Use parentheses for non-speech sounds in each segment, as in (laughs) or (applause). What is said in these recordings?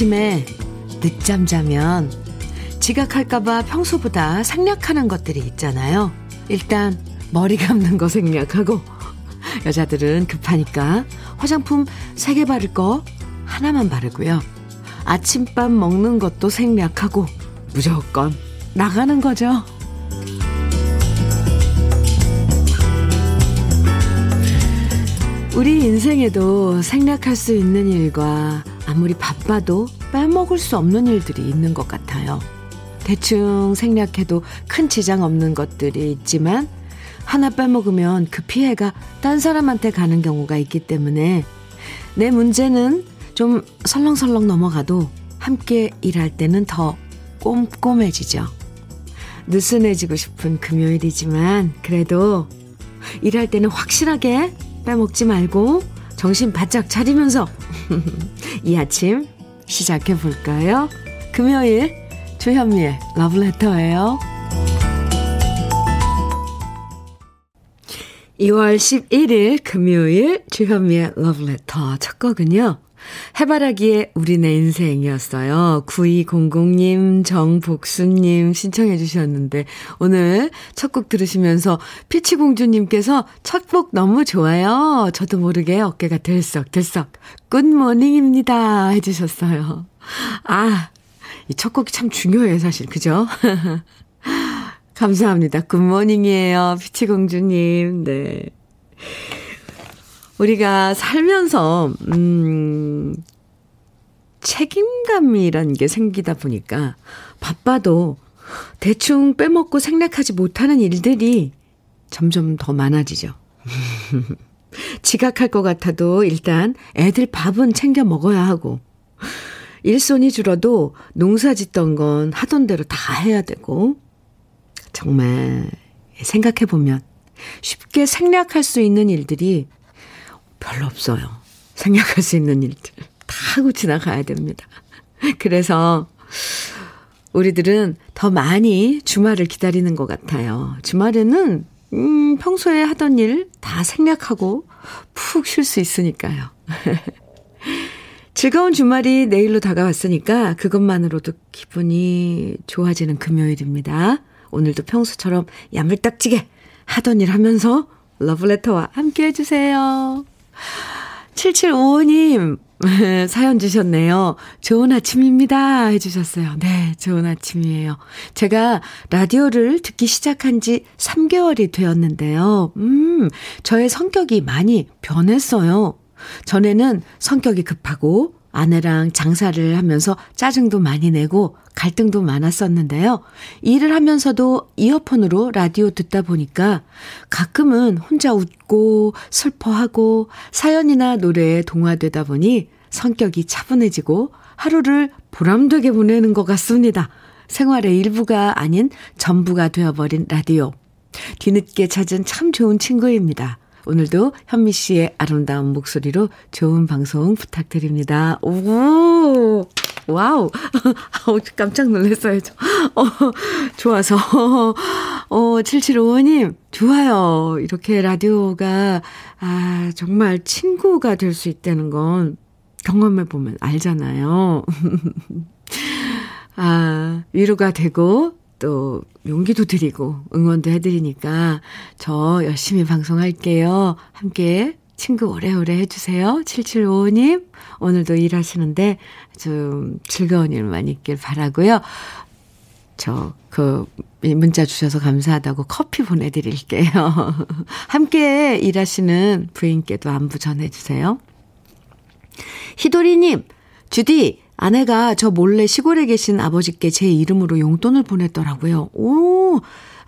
아침에 늦잠 자면 지각할까봐 평소보다 생략하는 것들이 있잖아요. 일단 머리 감는 거 생략하고 여자들은 급하니까 화장품 3개 바를 거 하나만 바르고요. 아침밥 먹는 것도 생략하고 무조건 나가는 거죠. 우리 인생에도 생략할 수 있는 일과 아무리 바빠도 빼먹을 수 없는 일들이 있는 것 같아요. 대충 생략해도 큰 지장 없는 것들이 있지만 하나 빼먹으면 그 피해가 딴 사람한테 가는 경우가 있기 때문에 내 문제는 좀 설렁설렁 넘어가도 함께 일할 때는 더 꼼꼼해지죠. 느슨해지고 싶은 금요일이지만 그래도 일할 때는 확실하게 빼먹지 말고 정신 바짝 차리면서 (laughs) 이 아침 시작해 볼까요? 금요일 주현미의 러브레터예요. 2월 11일 금요일 주현미의 러브레터 첫 곡은요. 해바라기의 우리네 인생이었어요. 9200님, 정복수님 신청해 주셨는데, 오늘 첫 곡 들으시면서 피치공주님께서 첫 곡 너무 좋아요. 저도 모르게 어깨가 들썩들썩. good morning입니다. 해주셨어요. 아, 이 첫 곡이 참 중요해요, 사실. 그죠? (laughs) 감사합니다. good morning이에요. 피치공주님. 네. 우리가 살면서, 음, 책임감이란 게 생기다 보니까 바빠도 대충 빼먹고 생략하지 못하는 일들이 점점 더 많아지죠. (laughs) 지각할 것 같아도 일단 애들 밥은 챙겨 먹어야 하고, 일손이 줄어도 농사 짓던 건 하던 대로 다 해야 되고, 정말 생각해보면 쉽게 생략할 수 있는 일들이 별로 없어요. 생략할 수 있는 일들. 다 하고 지나가야 됩니다. 그래서 우리들은 더 많이 주말을 기다리는 것 같아요. 주말에는, 음, 평소에 하던 일 다 생략하고 푹 쉴 수 있으니까요. (laughs) 즐거운 주말이 내일로 다가왔으니까 그것만으로도 기분이 좋아지는 금요일입니다. 오늘도 평소처럼 야물딱지게 하던 일 하면서 러브레터와 함께 해주세요. 7755님, (laughs) 사연 주셨네요. 좋은 아침입니다. 해주셨어요. 네, 좋은 아침이에요. 제가 라디오를 듣기 시작한 지 3개월이 되었는데요. 음, 저의 성격이 많이 변했어요. 전에는 성격이 급하고 아내랑 장사를 하면서 짜증도 많이 내고 갈등도 많았었는데요. 일을 하면서도 이어폰으로 라디오 듣다 보니까 가끔은 혼자 웃고 슬퍼하고 사연이나 노래에 동화되다 보니 성격이 차분해지고 하루를 보람되게 보내는 것 같습니다. 생활의 일부가 아닌 전부가 되어버린 라디오. 뒤늦게 찾은 참 좋은 친구입니다. 오늘도 현미 씨의 아름다운 목소리로 좋은 방송 부탁드립니다. 오! wow. (laughs) 깜짝 놀랐어요. 어, 좋아서. 어, 7755님, 좋아요. 이렇게 라디오가, 아, 정말 친구가 될 수 있다는 건 경험해보면 알잖아요. (laughs) 아, 위로가 되고, 또 용기도 드리고 응원도 해드리니까 저 열심히 방송할게요. 함께 친구 오래오래 해주세요. 7755님, 오늘도 일하시는데 좀 즐거운 일만 있길 바라고요. 저, 그, 문자 주셔서 감사하다고 커피 보내드릴게요. (laughs) 함께 일하시는 부인께도 안부 전해주세요. 희도리님, 주디, 아내가 저 몰래 시골에 계신 아버지께 제 이름으로 용돈을 보냈더라고요. 오,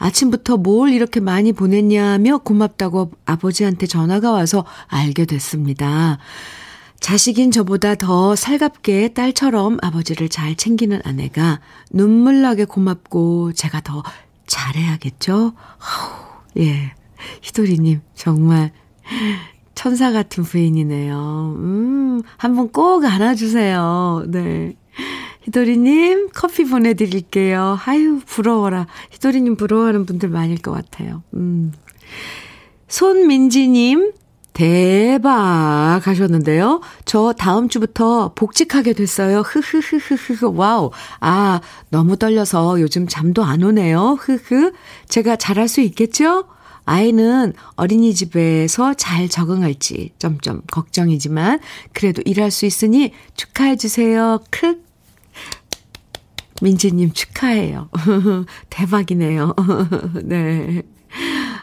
아침부터 뭘 이렇게 많이 보냈냐며 고맙다고 아버지한테 전화가 와서 알게 됐습니다. 자식인 저보다 더 살갑게 딸처럼 아버지를 잘 챙기는 아내가 눈물나게 고맙고 제가 더 잘해야겠죠? 예. 희돌이님, 정말 천사 같은 부인이네요. 음, 한번 꼭 안아주세요. 네. 희돌이님, 커피 보내드릴게요. 아유, 부러워라. 희돌이님 부러워하는 분들 많을 것 같아요. 음. 손민지님, 대박 하셨는데요. 저 다음 주부터 복직하게 됐어요. 흐흐흐흐흐. wow. 아, 너무 떨려서 요즘 잠도 안 오네요. 흐흐. 제가 잘할 수 있겠죠? 아이는 어린이집에서 잘 적응할지 점점 걱정이지만 그래도 일할 수 있으니 축하해 주세요. 크. 민지님 축하해요. (laughs) 대박이네요. (laughs) 네.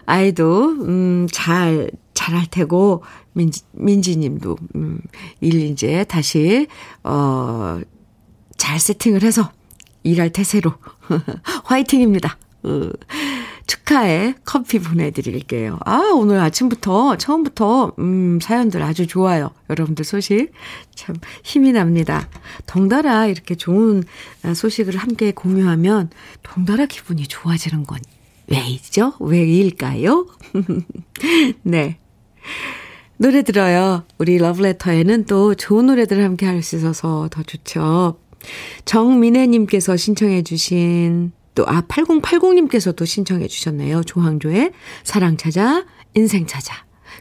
아이도, 음, 잘, 잘할 테고, 민지, 민지님도, 음, 일 이제 다시, 어, 잘 세팅을 해서 일할 태세로. (laughs) 화이팅입니다. 어, 축하해 커피 보내드릴게요. 아, 오늘 아침부터, 처음부터, 음, 사연들 아주 좋아요. 여러분들 소식 참 힘이 납니다. 덩달아 이렇게 좋은 소식을 함께 공유하면 덩달아 기분이 좋아지는 건 왜이죠? 왜일까요? (laughs) 네. 노래 들어요. 우리 러브레터에는 또 좋은 노래들 함께 할 수 있어서 더 좋죠. 정민혜님께서 신청해 주신 또, 아, 8080님께서도 신청해 주셨네요. 조항조의 사랑 찾아, 인생 찾아.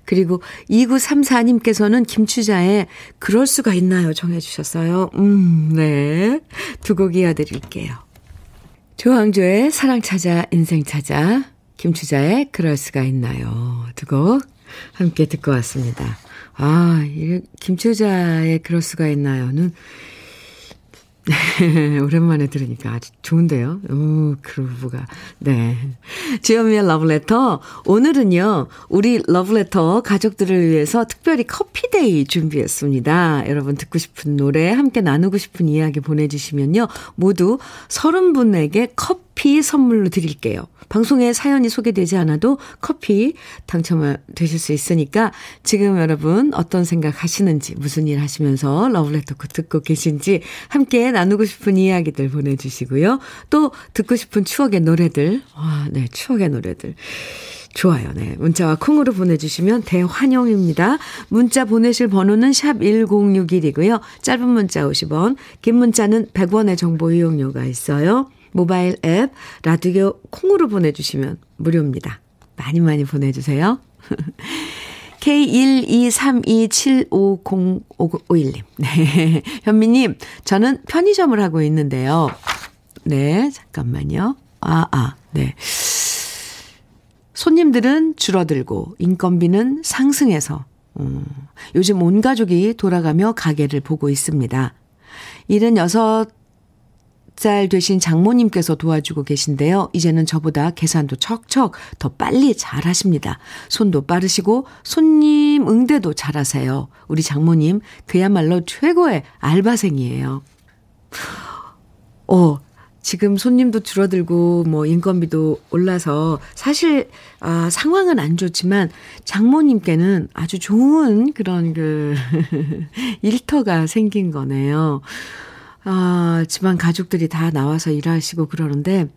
그리고 2934님께서는 김추자의 그럴 수가 있나요? 정해 주셨어요. 음, 네. 두 곡 이어드릴게요. 조항조의 사랑 찾아, 인생 찾아. 김추자의 그럴 수가 있나요? 두 곡 함께 듣고 왔습니다. 아, 김추자의 그럴 수가 있나요는 (laughs) 오랜만에 들으니까 아주 좋은데요. 오, 그루브가. 네. 주현미의 러브레터. 오늘은요, 우리 러브레터 가족들을 위해서 특별히 커피데이 준비했습니다. 여러분 듣고 싶은 노래, 함께 나누고 싶은 이야기 보내주시면요, 모두 30분에게 커피 선물로 드릴게요. 방송에 사연이 소개되지 않아도 커피 당첨되실 수 있으니까 지금 여러분 어떤 생각 하시는지 무슨 일 하시면서 러브레터 듣고 계신지 함께 나누고 싶은 이야기들 보내주시고요. 또 듣고 싶은 추억의 노래들 와, 네 추억의 노래들 좋아요. 네. 문자와 콩으로 보내주시면 대환영입니다. 문자 보내실 번호는 샵 1061이고요. 짧은 문자 50원, 긴 문자는 100원의 정보 이용료가 있어요. 모바일 앱 라디오 콩으로 보내주시면 무료입니다. 많이 많이 보내주세요. (laughs) K123275051님. (laughs) 네. 현미님, 저는 편의점을 하고 있는데요. 네, 잠깐만요. 아, 아, 네. 손님들은 줄어들고 인건비는 상승해서 음, 요즘 온 가족이 돌아가며 가게를 보고 있습니다. 76 살 되신 장모님께서 도와주고 계신데요. 이제는 저보다 계산도 척척 더 빨리 잘 하십니다. 손도 빠르시고 손님 응대도 잘 하세요. 우리 장모님 그야말로 최고의 알바생이에요. 어, 지금 손님도 줄어들고 뭐 인건비도 올라서 사실 아 상황은 안 좋지만 장모님께는 아주 좋은 그런 그 (laughs) 일터가 생긴 거네요. 아, 집안 가족들이 다 나와서 일하시고 그러는데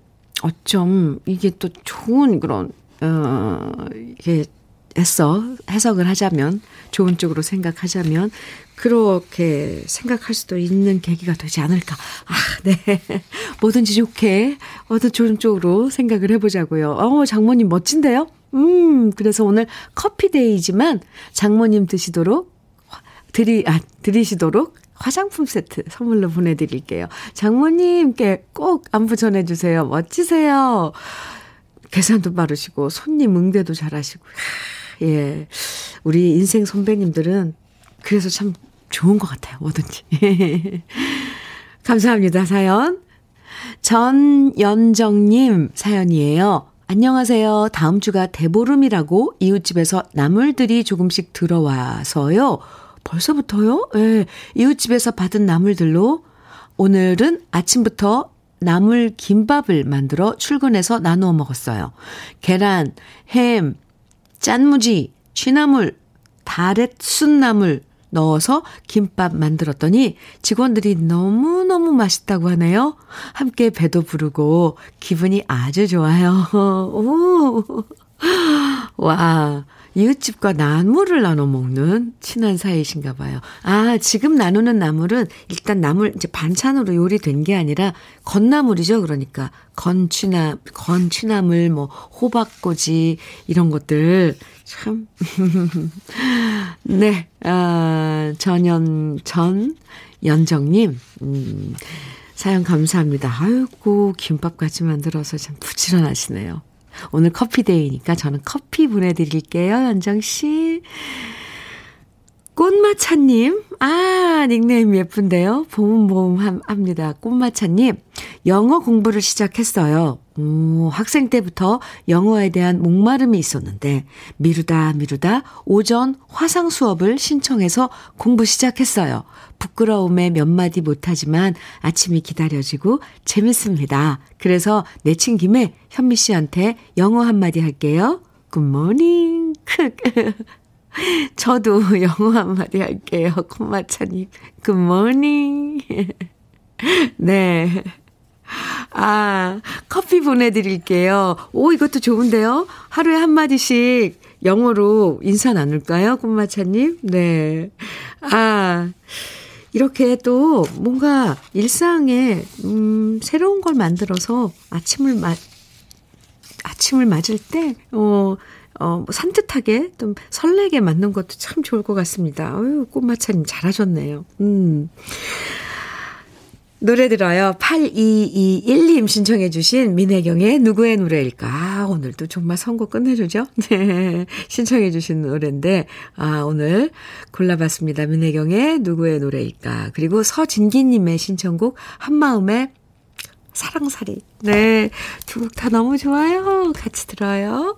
어쩜 이게 또 좋은 그런 어 이게 했어 해석을 하자면 좋은 쪽으로 생각하자면 그렇게 생각할 수도 있는 계기가 되지 않을까. 아, 네. (laughs) 뭐든지 좋게, 어떤 좋은 쪽으로 생각을 해보자고요. 어, 장모님 멋진데요? 음, 그래서 오늘 커피데이지만 장모님 드시도록, 드리, 아, 드리시도록 화장품 세트 선물로 보내드릴게요. 장모님께 꼭 안부 전해주세요. 멋지세요. 계산도 빠르시고, 손님 응대도 잘하시고. 예. 우리 인생 선배님들은 그래서 참 좋은 것 같아요. 뭐든지. (laughs) 감사합니다. 사연. 전연정님 사연이에요. 안녕하세요. 다음 주가 대보름이라고 이웃집에서 나물들이 조금씩 들어와서요. 벌써부터요? 예. 네, 이웃집에서 받은 나물들로 오늘은 아침부터 나물 김밥을 만들어 출근해서 나누어 먹었어요. 계란, 햄, 짠무지, 취나물, 다렛 순나물 넣어서 김밥 만들었더니 직원들이 너무너무 맛있다고 하네요. 함께 배도 부르고 기분이 아주 좋아요. (laughs) 오. 와, 이웃집과 나물을 나눠 먹는 친한 사이신가 봐요. 아, 지금 나누는 나물은 일단 나물 이제 반찬으로 요리된 게 아니라 건나물이죠. 그러니까 건취나 건취나물 뭐 호박꼬지 이런 것들 참 (laughs) 네. 아, 전연 전 연정 님 음. 사연 감사합니다. 아유고 김밥같이 만들어서 참 부지런하시네요. 오늘 커피데이니까 저는 커피 보내드릴게요, 연정씨. 꽃마차님, 아, 닉네임 예쁜데요? 보음보음 합니다. 꽃마차님, 영어 공부를 시작했어요. 오, 학생 때부터 영어에 대한 목마름이 있었는데, 미루다 미루다 오전 화상 수업을 신청해서 공부 시작했어요. 부끄러움에 몇 마디 못하지만 아침이 기다려지고 재밌습니다. 그래서 내친 김에 현미 씨한테 영어 한마디 할게요. 굿모닝. (laughs) 저도 영어 한마디 할게요. 콧마차님. 굿모닝. (laughs) 네. 아, 커피 보내드릴게요. 오, 이것도 좋은데요? 하루에 한마디씩 영어로 인사 나눌까요? 콧마차님? 네. 아, 이렇게 또 뭔가 일상에, 음, 새로운 걸 만들어서 아침을 맞, 아침을 맞을 때, 어, 어, 뭐 산뜻하게 좀 설레게 만든 것도 참 좋을 것 같습니다. 어유 꽃마차님 잘하셨네요. 음. 노래 들어요. 8221님 신청해주신 민혜경의 누구의 노래일까? 아, 오늘도 정말 선곡 끝내주죠? (laughs) 네. 신청해주신 노래인데, 아, 오늘 골라봤습니다. 민혜경의 누구의 노래일까? 그리고 서진기님의 신청곡 한마음의 사랑살이. 네. 두 곡 다 너무 좋아요. 같이 들어요.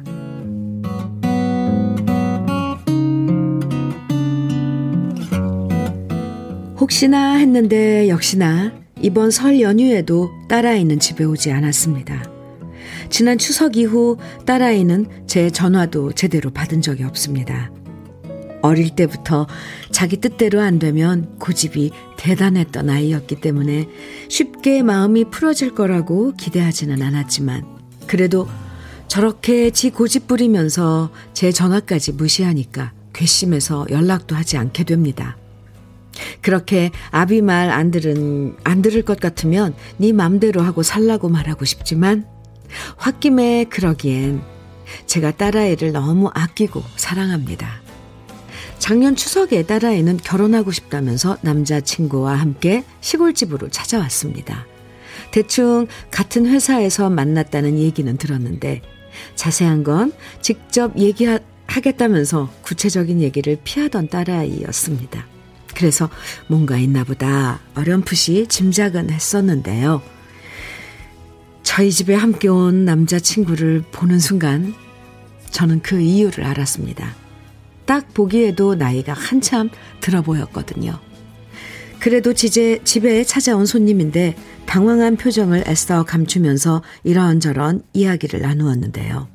혹시나 했는데 역시나 이번 설 연휴에도 딸아이는 집에 오지 않았습니다. 지난 추석 이후 딸아이는 제 전화도 제대로 받은 적이 없습니다. 어릴 때부터 자기 뜻대로 안 되면 고집이 대단했던 아이였기 때문에 쉽게 마음이 풀어질 거라고 기대하지는 않았지만 그래도 저렇게 지 고집 부리면서 제 전화까지 무시하니까 괘씸해서 연락도 하지 않게 됩니다. 그렇게 아비 말 안 들은 안 들을 것 같으면 네 맘대로 하고 살라고 말하고 싶지만 홧김에 그러기엔 제가 딸아이를 너무 아끼고 사랑합니다. 작년 추석에 딸아이는 결혼하고 싶다면서 남자친구와 함께 시골집으로 찾아왔습니다. 대충 같은 회사에서 만났다는 얘기는 들었는데 자세한 건 직접 얘기하겠다면서 구체적인 얘기를 피하던 딸아이였습니다. 그래서 뭔가 있나 보다 어렴풋이 짐작은 했었는데요. 저희 집에 함께 온 남자친구를 보는 순간 저는 그 이유를 알았습니다. 딱 보기에도 나이가 한참 들어 보였거든요. 그래도 지제, 집에 찾아온 손님인데 당황한 표정을 애써 감추면서 이런저런 이야기를 나누었는데요.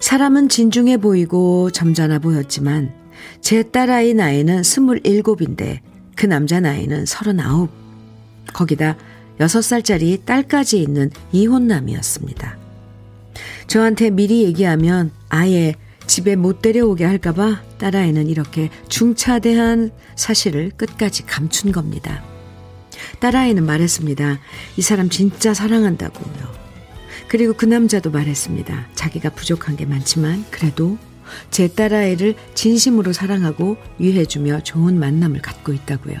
사람은 진중해 보이고 점잖아 보였지만 제 딸아이 나이는 27인데 그 남자 나이는 39. 거기다 6살짜리 딸까지 있는 이혼남이었습니다. 저한테 미리 얘기하면 아예 집에 못 데려오게 할까봐 딸아이는 이렇게 중차대한 사실을 끝까지 감춘 겁니다. 딸아이는 말했습니다. 이 사람 진짜 사랑한다고요. 그리고 그 남자도 말했습니다. 자기가 부족한 게 많지만 그래도 제 딸아이를 진심으로 사랑하고 위해주며 좋은 만남을 갖고 있다고요.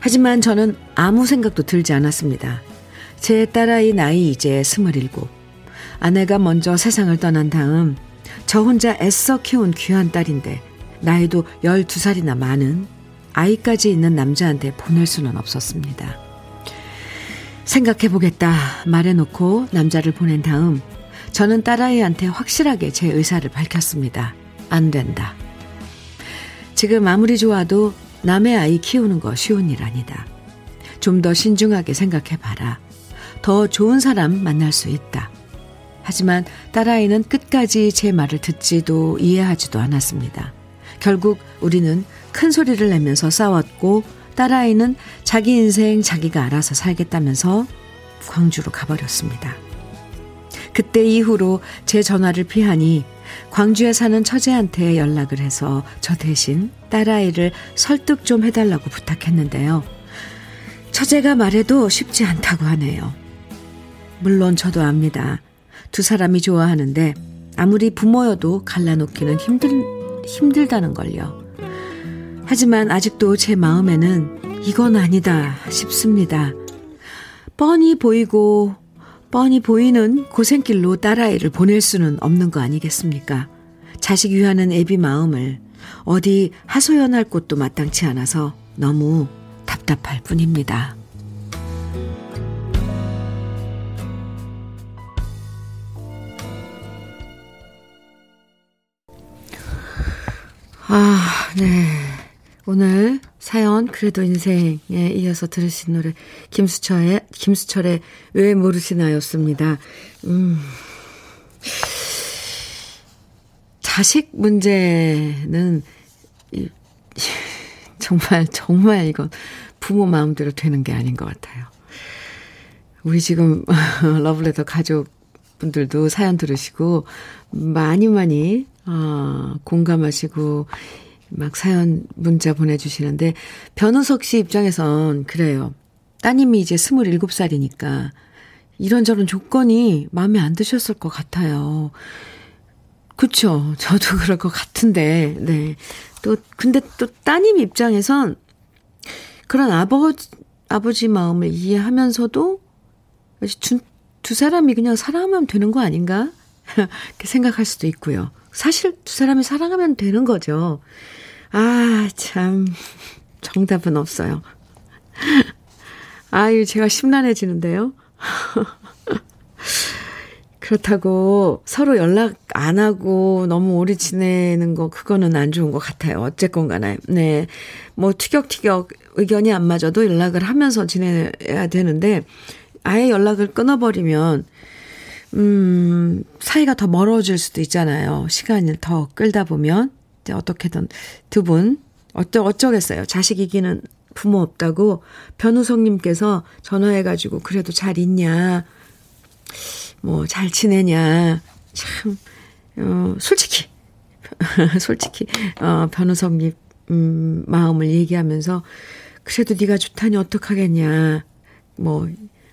하지만 저는 아무 생각도 들지 않았습니다. 제 딸아이 나이 이제 스물일곱. 아내가 먼저 세상을 떠난 다음 저 혼자 애써 키운 귀한 딸인데 나이도 12살이나 많은 아이까지 있는 남자한테 보낼 수는 없었습니다. 생각해보겠다 말해놓고 남자를 보낸 다음 저는 딸아이한테 확실하게 제 의사를 밝혔습니다. 안 된다. 지금 아무리 좋아도 남의 아이 키우는 거 쉬운 일 아니다. 좀 더 신중하게 생각해봐라. 더 좋은 사람 만날 수 있다. 하지만 딸아이는 끝까지 제 말을 듣지도 이해하지도 않았습니다. 결국 우리는 큰 소리를 내면서 싸웠고 딸아이는 자기 인생 자기가 알아서 살겠다면서 광주로 가버렸습니다. 그때 이후로 제 전화를 피하니 광주에 사는 처제한테 연락을 해서 저 대신 딸아이를 설득 좀 해달라고 부탁했는데요. 처제가 말해도 쉽지 않다고 하네요. 물론 저도 압니다. 두 사람이 좋아하는데 아무리 부모여도 갈라놓기는 힘들, 힘들다는 걸요. 하지만 아직도 제 마음에는 이건 아니다 싶습니다. 뻔히 보이고 뻔히 보이는 고생길로 딸아이를 보낼 수는 없는 거 아니겠습니까? 자식 위하는 애비 마음을 어디 하소연할 곳도 마땅치 않아서 너무 답답할 뿐입니다. 아, 네. 오늘 사연 그래도 인생에 이어서 들으신 노래 김수철의 김수철의 왜 모르시나였습니다. 음. 자식 문제는 (laughs) 정말 정말 이건 부모 마음대로 되는 게 아닌 것 같아요. 우리 지금 (laughs) 러블레터 가족분들도 사연 들으시고 많이 많이 아, 공감하시고 막 사연 문자 보내주시는데 변우석 씨 입장에선 그래요. 따님이 이제 27살이니까 이런저런 조건이 마음에 안 드셨을 것 같아요. 그쵸. 저도 (laughs) 그럴 것 같은데, 네. 또, 근데 또 따님 입장에선 그런 아버지, 아버지 마음을 이해하면서도 두, 두 사람이 그냥 사랑하면 되는 거 아닌가? (laughs) 이렇게 생각할 수도 있고요. 사실 두 사람이 사랑하면 되는 거죠. 아, 참. 정답은 없어요. 아유, 제가 심란해지는데요. 그렇다고 서로 연락 안 하고 너무 오래 지내는 거, 그거는 안 좋은 것 같아요. 어쨌건 간에. 네. 뭐, 티격티격 의견이 안 맞아도 연락을 하면서 지내야 되는데, 아예 연락을 끊어버리면, 음, 사이가 더 멀어질 수도 있잖아요. 시간을 더 끌다 보면. 어떻게든 두 분, 어쩌, 어쩌겠어요. 자식 이기는 부모 없다고 변우성님께서 전화해가지고 그래도 잘 있냐, 뭐 잘 지내냐, 참, 어, 솔직히, (laughs) 솔직히, 어, 변우성님, 음, 마음을 얘기하면서 그래도 네가 좋다니 어떡하겠냐, 뭐,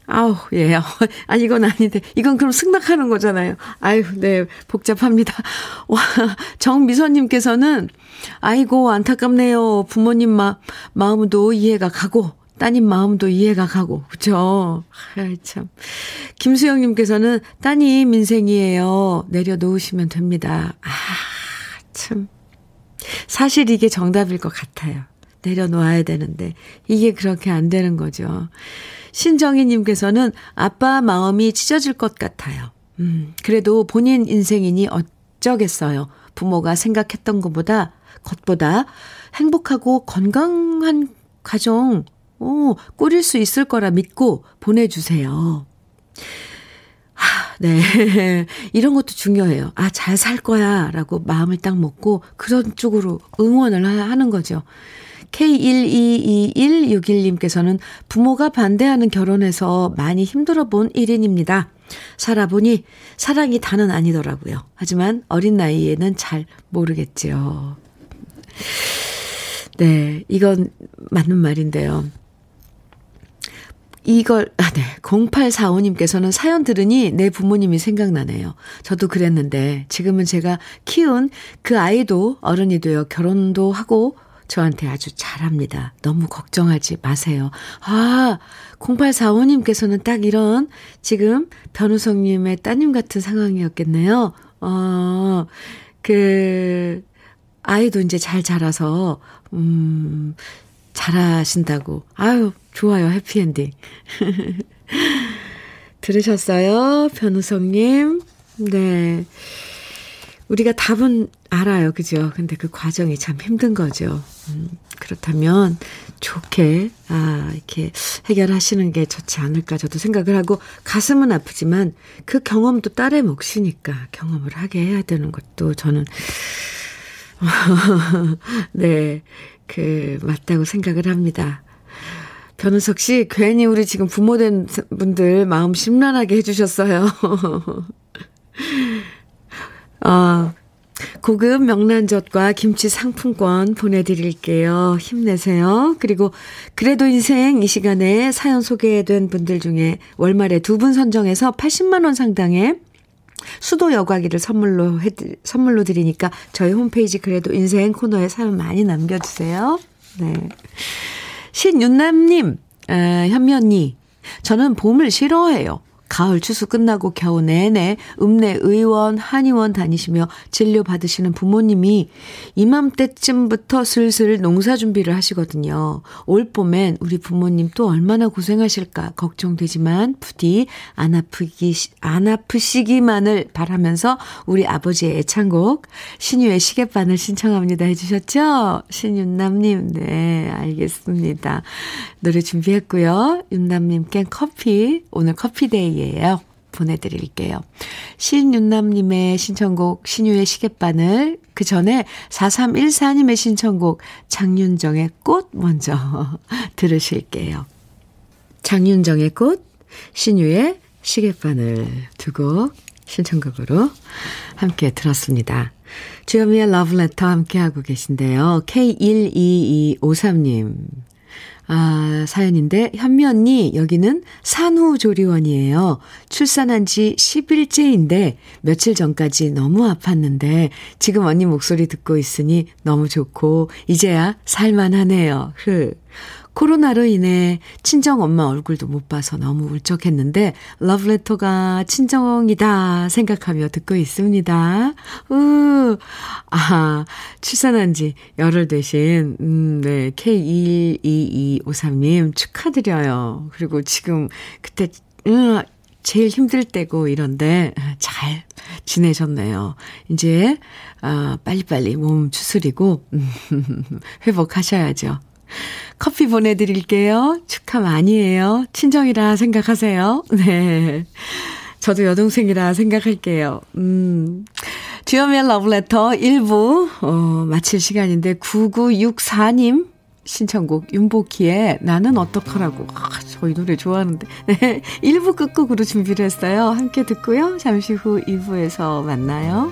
아우, 예. (laughs) 아니, 이건 아닌데. 이건 그럼 승낙하는 거잖아요. 아유, 네. 복잡합니다. (laughs) 와, 정미선님께서는, 아이고, 안타깝네요. 부모님 마, 마음도 이해가 가고, 따님 마음도 이해가 가고, 그쵸? 아이, 참. 김수영님께서는, 따님 인생이에요. 내려놓으시면 됩니다. 아, 참. 사실 이게 정답일 것 같아요. 내려놓아야 되는데, 이게 그렇게 안 되는 거죠. 신정희님께서는 아빠 마음이 찢어질 것 같아요. 음, 그래도 본인 인생이니 어쩌겠어요. 부모가 생각했던 것보다, 것보다 행복하고 건강한 가정, 오, 꾸릴 수 있을 거라 믿고 보내주세요. 하, 네. (laughs) 이런 것도 중요해요. 아, 잘 살 거야. 라고 마음을 딱 먹고 그런 쪽으로 응원을 하는 거죠. K1222161님께서는 부모가 반대하는 결혼에서 많이 힘들어 본 1인입니다. 살아보니 사랑이 다는 아니더라고요. 하지만 어린 나이에는 잘 모르겠지요. 네, 이건 맞는 말인데요. 이걸, 아, 네. 0845님께서는 사연 들으니 내 부모님이 생각나네요. 저도 그랬는데 지금은 제가 키운 그 아이도 어른이 되어 결혼도 하고 저한테 아주 잘합니다. 너무 걱정하지 마세요. 아, 0845님께서는 딱 이런 지금 변우성님의 따님 같은 상황이었겠네요. 어, 그, 아이도 이제 잘 자라서, 음, 잘하신다고. 아유, 좋아요. 해피엔딩. (laughs) 들으셨어요? 변우성님. 네. 우리가 답은 알아요. 그죠? 근데 그 과정이 참 힘든 거죠. 음, 그렇다면 좋게, 아, 이렇게 해결하시는 게 좋지 않을까 저도 생각을 하고 가슴은 아프지만 그 경험도 딸의 몫이니까 경험을 하게 해야 되는 것도 저는, (laughs) 네, 그, 맞다고 생각을 합니다. 변우석 씨, 괜히 우리 지금 부모 된 분들 마음 심란하게 해주셨어요. (laughs) 아, 고급 명란젓과 김치 상품권 보내드릴게요. 힘내세요. 그리고 그래도 인생 이 시간에 사연 소개된 분들 중에 월말에 두 분 선정해서 80만원 상당의 수도 여과기를 선물로 해, 선물로 드리니까 저희 홈페이지 그래도 인생 코너에 사연 많이 남겨주세요. 네. 신윤남님, 아, 현미 언니, 저는 봄을 싫어해요. 가을 추수 끝나고 겨우 내내 읍내 의원, 한의원 다니시며 진료 받으시는 부모님이 이맘때쯤부터 슬슬 농사 준비를 하시거든요. 올 봄엔 우리 부모님 또 얼마나 고생하실까 걱정되지만 부디 안 아프기, 안 아프시기만을 바라면서 우리 아버지의 애창곡 신유의 시계바늘 신청합니다 해주셨죠? 신윤남님, 네, 알겠습니다. 노래 준비했고요. 윤남님께 커피, 오늘 커피데이 예요. 보내드릴게요. 신윤남님의 신청곡 신유의 시계바늘 그 전에 4314님의 신청곡 장윤정의 꽃 먼저 (laughs) 들으실게요. 장윤정의 꽃, 신유의 시계바늘 두곡 신청곡으로 함께 들었습니다. 주현미의 러브레터 함께하고 계신데요. K12253님 아, 사연인데, 현미 언니, 여기는 산후조리원이에요. 출산한 지 10일째인데, 며칠 전까지 너무 아팠는데, 지금 언니 목소리 듣고 있으니 너무 좋고, 이제야 살만하네요. 흐. 코로나로 인해 친정 엄마 얼굴도 못 봐서 너무 울적했는데 러브레터가 친정이다 생각하며 듣고 있습니다. 으, 아, 출산한 지 열흘 되신, 음, 네, K12253님 축하드려요. 그리고 지금 그때, 음, 제일 힘들 때고 이런데 잘 지내셨네요. 이제, 아, 빨리빨리 몸 추스리고, (laughs) 회복하셔야죠. 커피 보내드릴게요. 축하 많이 해요. 친정이라 생각하세요. (laughs) 네. 저도 여동생이라 생각할게요. 음. 주여미의 러브레터 1부, 어, 마칠 시간인데, 9964님 신청곡 윤복희의 나는 어떡하라고. 아, 저 이 노래 좋아하는데. 네. 1부 끝곡으로 준비를 했어요. 함께 듣고요. 잠시 후 2부에서 만나요.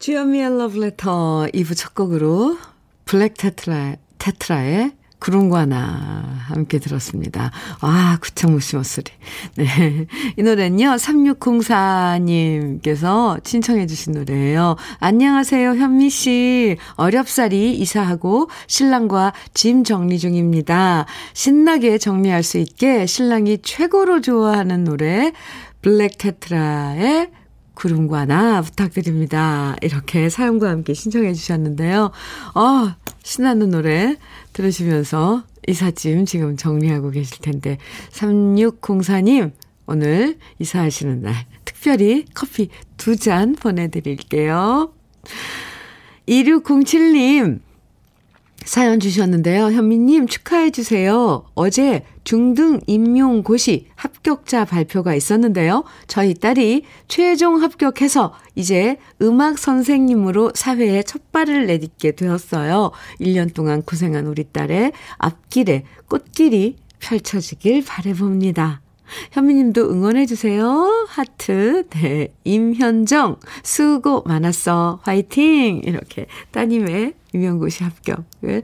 주현미의 Letter 2부 첫 곡으로 블랙 테트라, 테트라의 구름과 나 함께 들었습니다. 아, 구창모 씨 목소리. 네. 이 노래는요, 3604님께서 신청해 주신 노래예요. 안녕하세요, 현미 씨. 어렵사리 이사하고 신랑과 짐 정리 중입니다. 신나게 정리할 수 있게 신랑이 최고로 좋아하는 노래, 블랙 테트라의 구름과 나 부탁드립니다. 이렇게 사연과 함께 신청해 주셨는데요. 어, 신나는 노래 들으시면서 이삿짐 지금 정리하고 계실 텐데 3604님 오늘 이사하시는 날 특별히 커피 두 잔 보내드릴게요. 2607님 사연 주셨는데요. 현미님 축하해 주세요. 어제 중등 임용고시 합격자 발표가 있었는데요. 저희 딸이 최종 합격해서 이제 음악 선생님으로 사회에 첫 발을 내딛게 되었어요. 1년 동안 고생한 우리 딸의 앞길에 꽃길이 펼쳐지길 바래봅니다. 현미님도 응원해주세요. 하트. 네. 임현정, 수고 많았어. 화이팅! 이렇게 따님의 유명고시 합격을,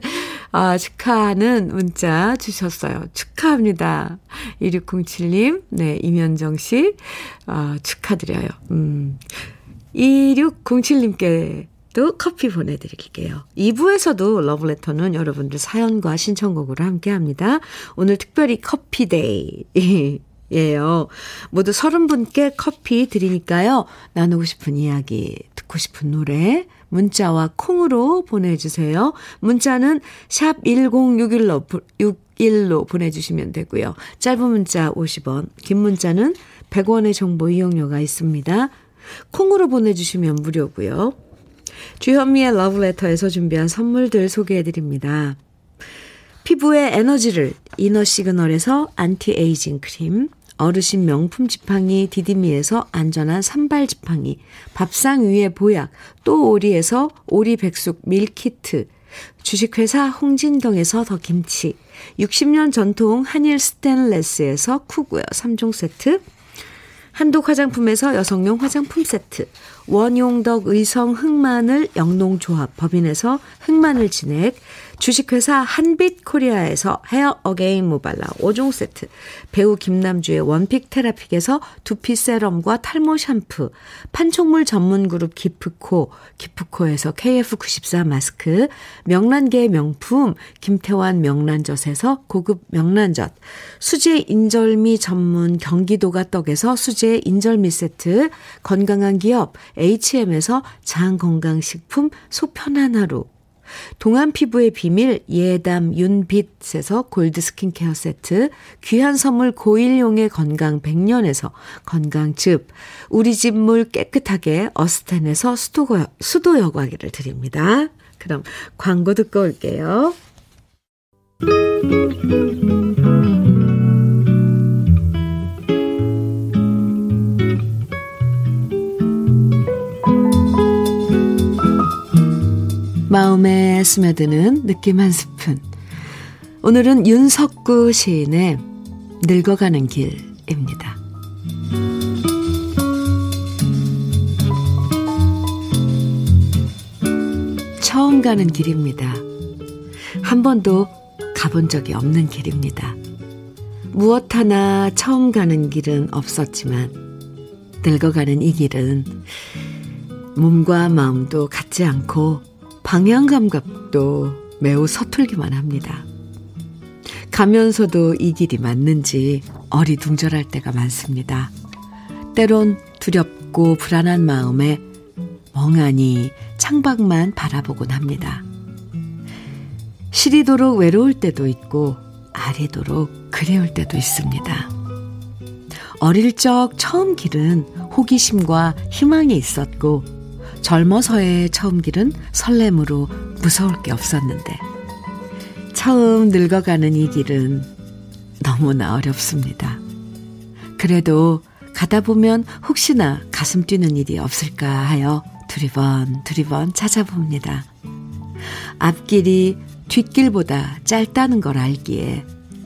아, 축하하는 문자 주셨어요. 축하합니다. 2607님, 네, 임현정 씨, 아, 축하드려요. 음. 2607님께 또 커피 보내드릴게요. 2부에서도 러브레터는 여러분들 사연과 신청곡으로 함께 합니다. 오늘 특별히 커피데이. 예요. 모두 서른 분께 커피 드리니까요. 나누고 싶은 이야기, 듣고 싶은 노래, 문자와 콩으로 보내주세요. 문자는 샵 1061로, 61로 보내주시면 되고요. 짧은 문자 50원, 긴 문자는 100원의 정보 이용료가 있습니다. 콩으로 보내주시면 무료고요. 주현미의 러브레터에서 준비한 선물들 소개해드립니다. 피부의 에너지를 이너 시그널에서 안티에이징 크림, 어르신 명품 지팡이 디디미에서 안전한 삼발 지팡이, 밥상 위에 보약, 또 오리에서 오리 백숙 밀키트, 주식회사 홍진경에서 더 김치, 60년 전통 한일 스텐레스에서 쿠고요 3종 세트, 한독 화장품에서 여성용 화장품 세트, 원용덕 의성 흑마늘 영농조합 법인에서 흑마늘 진액, 주식회사 한빛코리아에서 헤어 어게인 모발라 5종 세트, 배우 김남주의 one pick 테라픽에서 두피 세럼과 탈모 샴푸, 판촉물 전문 그룹 기프코, 기프코에서 KF94 마스크, 명란계의 명품 김태환 명란젓에서 고급 명란젓, 수제 인절미 전문 경기도가 떡에서 수제 인절미 세트, 건강한 기업 HM에서 장건강식품 소편한 하루, 동안 피부의 비밀 예담 윤빛에서 골드 스킨케어 세트, 귀한 선물 고일용의 건강 100년에서 건강즙, 우리 집 물 깨끗하게 어스텐에서 수도, 수도 여과기를 드립니다. 그럼 광고 듣고 올게요. 마음에 스며드는 느낌 한 스푼. 오늘은 윤석구 시인의 늙어가는 길입니다. 처음 가는 길입니다. 한 번도 가본 적이 없는 길입니다. 무엇 하나 처음 가는 길은 없었지만, 늙어가는 이 길은 몸과 마음도 같지 않고 방향 감각도 매우 서툴기만 합니다. 가면서도 이 길이 맞는지 어리둥절할 때가 많습니다. 때론 두렵고 불안한 마음에 멍하니 창밖만 바라보곤 합니다. 시리도록 외로울 때도 있고 아리도록 그리울 때도 있습니다. 어릴 적 처음 길은 호기심과 희망이 있었고 젊어서의 처음 길은 설렘으로 무서울 게 없었는데 처음 늙어가는 이 길은 너무나 어렵습니다. 그래도 가다 보면 혹시나 가슴 뛰는 일이 없을까 하여 두리번 두리번 찾아봅니다. 앞길이 뒷길보다 짧다는 걸 알기에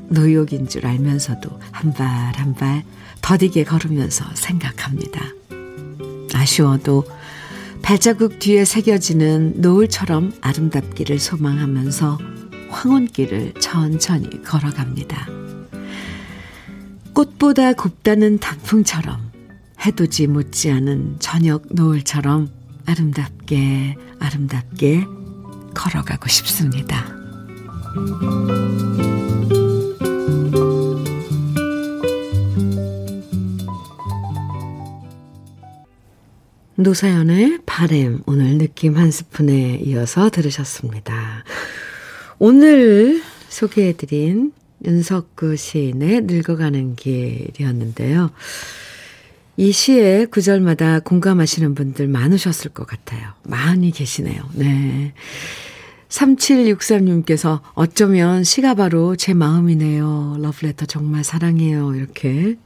노욕인 줄 알면서도 한 발 한 발 더디게 걸으면서 생각합니다. 아쉬워도 발자국 뒤에 새겨지는 노을처럼 아름답기를 소망하면서 황혼길을 천천히 걸어갑니다. 꽃보다 곱다는 단풍처럼 해돋이 못지않은 저녁 노을처럼 아름답게 아름답게 걸어가고 싶습니다. 노사연의 바램 오늘 느낌 한 스푼에 이어서 들으셨습니다. 오늘 소개해드린 윤석구 시인의 늙어가는 길이었는데요. 이 시의 구절마다 공감하시는 분들 많으셨을 것 같아요. 많이 계시네요. 네. 3763님께서 어쩌면 시가 바로 제 마음이네요. 러브레터 정말 사랑해요. 이렇게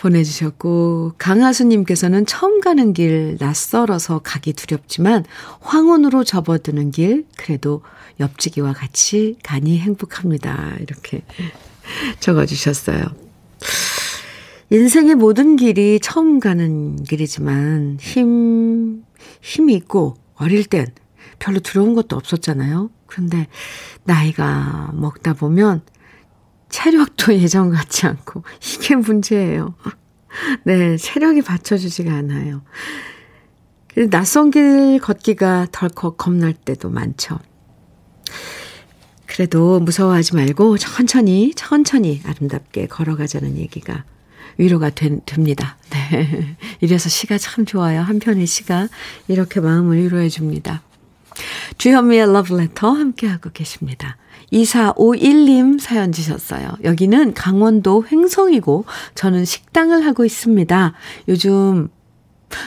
보내주셨고, 강하수님께서는 처음 가는 길 낯설어서 가기 두렵지만 황혼으로 접어드는 길 그래도 옆지기와 같이 가니 행복합니다. 이렇게 (laughs) 적어주셨어요. 인생의 모든 길이 처음 가는 길이지만 힘, 힘이 있고 어릴 땐 별로 두려운 것도 없었잖아요. 그런데 나이가 먹다 보면 체력도 (laughs) 예전 같지 않고 이게 문제예요. 네, 체력이 받쳐주지가 않아요. 낯선 길 걷기가 덜컥 겁날 때도 많죠. 그래도 무서워하지 말고 천천히, 천천히 아름답게 걸어가자는 얘기가 위로가 된, 됩니다. 네. (laughs) 이래서 시가 참 좋아요. 한편의 시가 이렇게 마음을 위로해 줍니다. 주현미의 러브레터 함께하고 계십니다. 2451님 사연 주셨어요. 여기는 강원도 횡성이고 저는 식당을 하고 있습니다. 요즘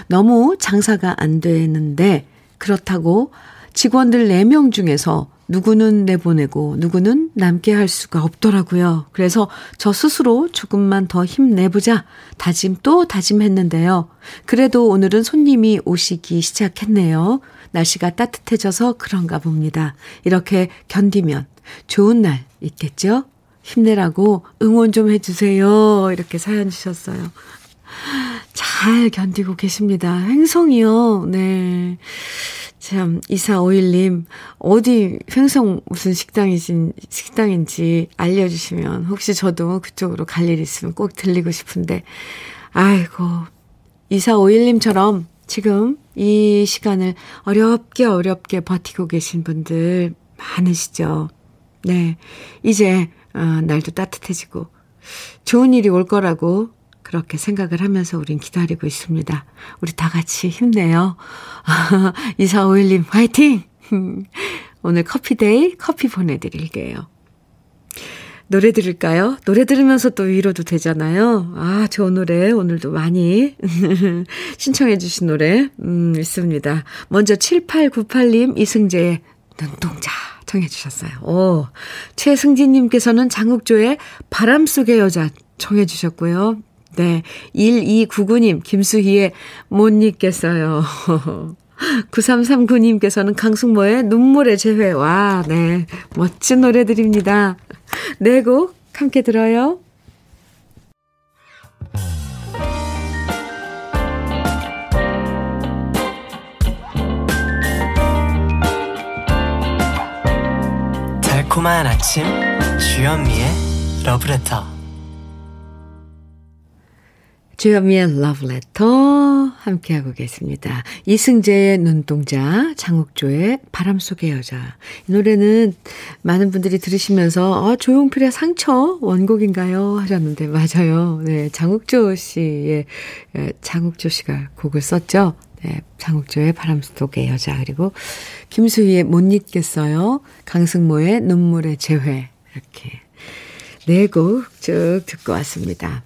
너무 장사가 안 되는데 그렇다고 직원들 4명 중에서 누구는 내보내고 누구는 남게 할 수가 없더라고요. 그래서 저 스스로 조금만 더 힘내보자 다짐 또 다짐했는데요. 그래도 오늘은 손님이 오시기 시작했네요. 날씨가 따뜻해져서 그런가 봅니다. 이렇게 견디면 좋은 날 있겠죠? 힘내라고 응원 좀 해주세요. 이렇게 사연 주셨어요. 잘 견디고 계십니다. 횡성이요. 네. 참, 2451님, 어디, 횡성 무슨 식당이신, 식당인지 알려주시면, 혹시 저도 그쪽으로 갈 일 있으면 꼭 들리고 싶은데, 아이고, 2451님처럼 지금 이 시간을 어렵게 어렵게 버티고 계신 분들 많으시죠. 네. 이제, 어, 날도 따뜻해지고, 좋은 일이 올 거라고 그렇게 생각을 하면서 우린 기다리고 있습니다. 우리 다 같이 힘내요. (laughs) 2451님, 화이팅! (laughs) 오늘 커피데이 커피 보내드릴게요. 노래 들을까요? 노래 들으면서 또 위로도 되잖아요. 아, 좋은 노래 오늘도 많이 (laughs) 신청해 주신 노래 음, 있습니다. 먼저 7898님 이승재의 눈동자 청해 주셨어요. 오, 최승진님께서는 장욱조의 바람 속의 여자 청해 주셨고요. 네, 1299님 김수희의 못 잊겠어요. (laughs) 9339님께서는 강승모의 눈물의 재회. 와, 네. 멋진 노래들입니다. 네 곡 함께 들어요. 달콤한 아침 주현미의 러브레터 주현미의 러브레터 함께하고 계십니다. 이승재의 눈동자, 장욱조의 바람 속의 여자. 이 노래는 많은 분들이 들으시면서 어, 조용필의 상처 원곡인가요? 하셨는데 맞아요. 네, 장욱조 씨의 장욱조 씨가 곡을 썼죠. 네, 장욱조의 바람 속의 여자 그리고 김수희의 못 잊겠어요. 강승모의 눈물의 재회 이렇게 네 곡 쭉 듣고 왔습니다.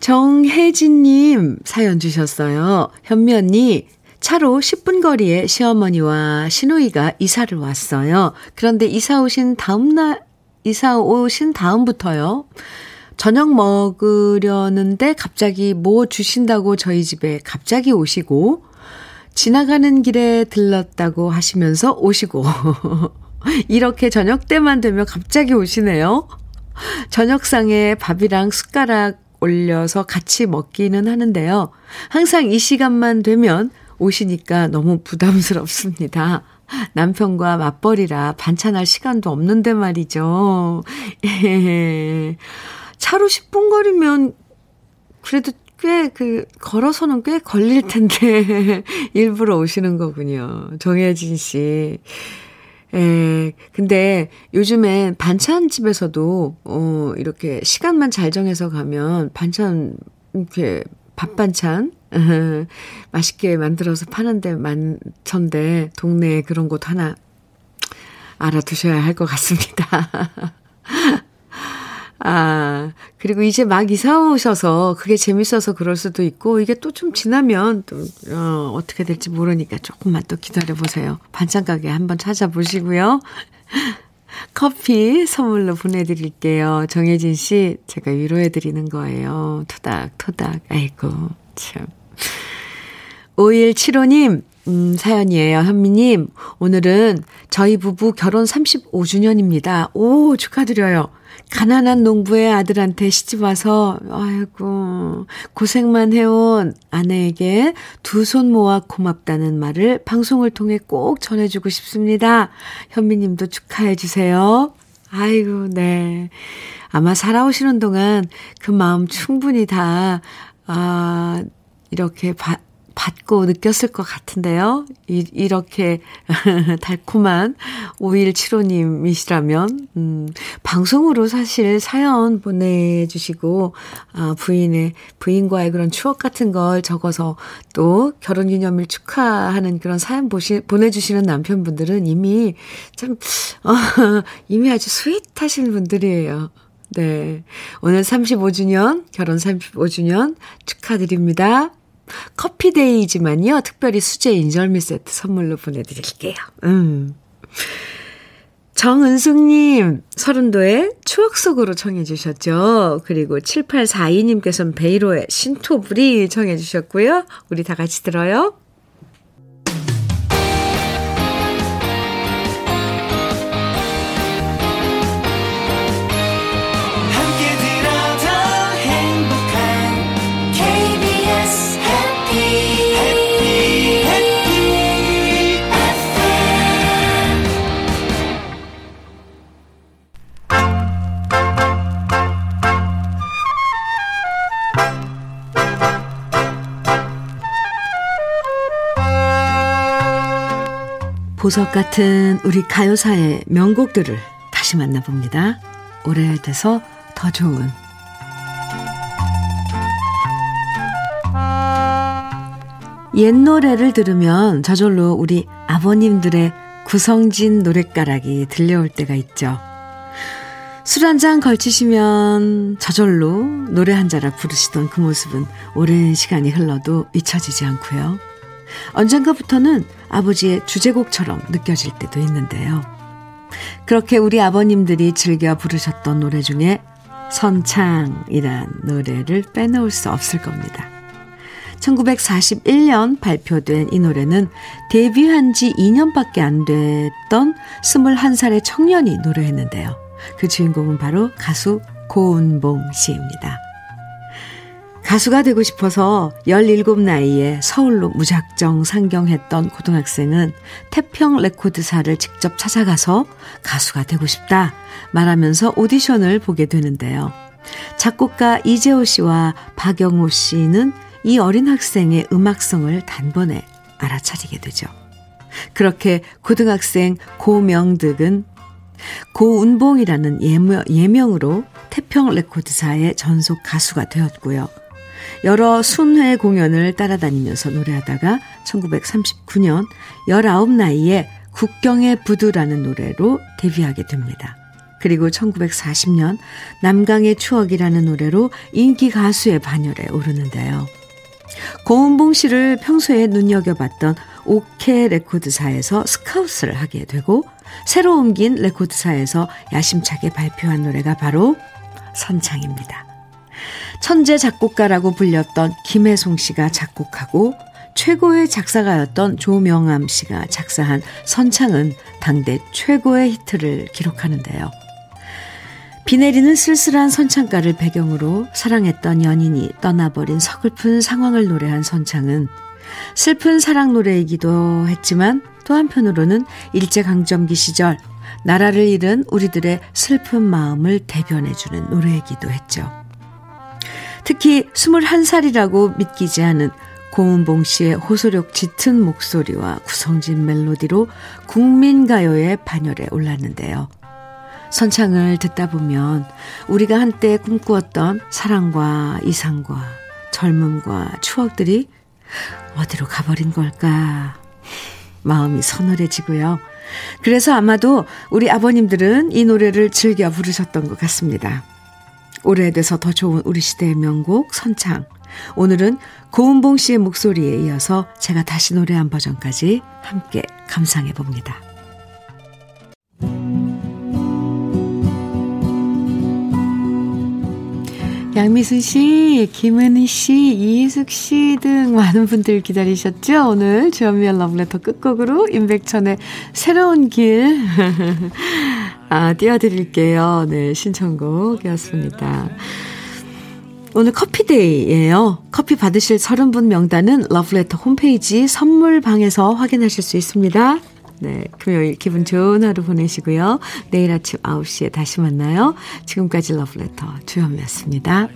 정혜진님 사연 주셨어요. 현미 언니, 차로 10분 거리에 시어머니와 시누이가 이사를 왔어요. 그런데 이사 오신 다음날, 이사 오신 다음부터요. 저녁 먹으려는데 갑자기 뭐 주신다고 저희 집에 갑자기 오시고, 지나가는 길에 들렀다고 하시면서 오시고, (laughs) 이렇게 저녁 때만 되면 갑자기 오시네요. 저녁상에 밥이랑 숟가락 올려서 같이 먹기는 하는데요. 항상 이 시간만 되면 오시니까 너무 부담스럽습니다. 남편과 맞벌이라 반찬할 시간도 없는데 말이죠. (laughs) 예. 차로 10분 거리면 그래도 꽤 그 걸어서는 꽤 걸릴 텐데 (laughs) 일부러 오시는 거군요. 정혜진 씨. 예, 근데 요즘엔 반찬집에서도, 어, 이렇게 시간만 잘 정해서 가면 반찬, 이렇게 밥 반찬, (laughs) 맛있게 만들어서 파는데 많던데, 동네에 그런 곳 하나 알아두셔야 할 것 같습니다. (laughs) 아, 그리고 이제 막 이사 오셔서 그게 재밌어서 그럴 수도 있고, 이게 또 좀 지나면 또, 어, 어떻게 될지 모르니까 조금만 또 기다려보세요. 반찬가게 한번 찾아보시고요. (laughs) 커피 선물로 보내드릴게요. 정혜진 씨, 제가 위로해드리는 거예요. 토닥토닥. 아이고, 참. 5175님, 음, 사연이에요. 현미님, 오늘은 저희 부부 결혼 35주년입니다. 오, 축하드려요. 가난한 농부의 아들한테 시집 와서, 아이고, 고생만 해온 아내에게 두 손 모아 고맙다는 말을 방송을 통해 꼭 전해주고 싶습니다. 현미님도 축하해 주세요. 아이고, 네. 아마 살아오시는 동안 그 마음 충분히 다, 아, 이렇게 바, 받고 느꼈을 것 같은데요. 이, 이렇게 (laughs) 달콤한 5175님이시라면, 음, 방송으로 사실 사연 보내주시고, 아, 부인의, 부인과의 그런 추억 같은 걸 적어서 또 결혼 기념일 축하하는 그런 사연 보시, 보내주시는 남편분들은 이미 참, 어, (laughs) 이미 아주 스윗하신 분들이에요. 네. 오늘 35주년, 결혼 35주년 축하드립니다. 커피데이지만요, 특별히 수제 인절미 세트 선물로 보내드릴게요. 음. 정은숙님, 서른도의 추억 속으로 청해주셨죠. 그리고 7842님께서는 베이로의 신토불이 청해주셨고요. 우리 다 같이 들어요. 보석 같은 우리 가요사의 명곡들을 다시 만나봅니다. 오래돼서 더 좋은 옛 노래를 들으면 저절로 우리 아버님들의 구성진 노랫가락이 들려올 때가 있죠. 술 한 잔 걸치시면 저절로 노래 한 자락 부르시던 그 모습은 오랜 시간이 흘러도 잊혀지지 않고요. 언젠가부터는 아버지의 주제곡처럼 느껴질 때도 있는데요. 그렇게 우리 아버님들이 즐겨 부르셨던 노래 중에 선창이란 노래를 빼놓을 수 없을 겁니다. 1941년 발표된 이 노래는 데뷔한 지 2년밖에 안 됐던 21살의 청년이 노래했는데요. 그 주인공은 바로 가수 고은봉 씨입니다. 가수가 되고 싶어서 17 나이에 서울로 무작정 상경했던 고등학생은 태평 레코드사를 직접 찾아가서 가수가 되고 싶다 말하면서 오디션을 보게 되는데요. 작곡가 이재호 씨와 박영호 씨는 이 어린 학생의 음악성을 단번에 알아차리게 되죠. 그렇게 고등학생 고명득은 고운봉이라는 예명, 으로 태평 레코드사의 전속 가수가 되었고요. 여러 순회 공연을 따라다니면서 노래하다가 1939년 19 나이에 국경의 부두라는 노래로 데뷔하게 됩니다. 그리고 1940년 남강의 추억이라는 노래로 인기 가수의 반열에 오르는데요. 고은봉 씨를 평소에 눈여겨봤던 오케 레코드사에서 스카우트를 하게 되고 새로 옮긴 레코드사에서 야심차게 발표한 노래가 바로 선창입니다. 천재 작곡가라고 불렸던 김혜송 씨가 작곡하고 최고의 작사가였던 조명암 씨가 작사한 선창은 당대 최고의 히트를 기록하는데요. 비 내리는 쓸쓸한 선창가를 배경으로 사랑했던 연인이 떠나버린 서글픈 상황을 노래한 선창은 슬픈 사랑 노래이기도 했지만 또 한편으로는 일제강점기 시절 나라를 잃은 우리들의 슬픈 마음을 대변해주는 노래이기도 했죠. 특히 21살이라고 믿기지 않은 고은봉 씨의 호소력 짙은 목소리와 구성진 멜로디로 국민가요의 반열에 올랐는데요. 선창을 듣다 보면 우리가 한때 꿈꾸었던 사랑과 이상과 젊음과 추억들이 어디로 가버린 걸까? 마음이 서늘해지고요. 그래서 아마도 우리 아버님들은 이 노래를 즐겨 부르셨던 것 같습니다. 오래돼서 더 좋은 우리 시대의 명곡 선창. 오늘은 고은봉 씨의 목소리에 이어서 제가 다시 노래한 버전까지 함께 감상해 봅니다. 양미순 씨, 김은희 씨, 이희숙 씨 등 많은 분들 기다리셨죠? 오늘 주연미의 러브레터 끝곡으로 임백천의 새로운 길 (laughs) 아, 띄워드릴게요. 네, 신청곡이었습니다. 오늘 커피데이예요. 커피 받으실 30분 명단은 러브레터 홈페이지 선물방에서 확인하실 수 있습니다. 네, 금요일 기분 좋은 하루 보내시고요. 내일 아침 9시에 다시 만나요. 지금까지 러브레터 주현미였습니다.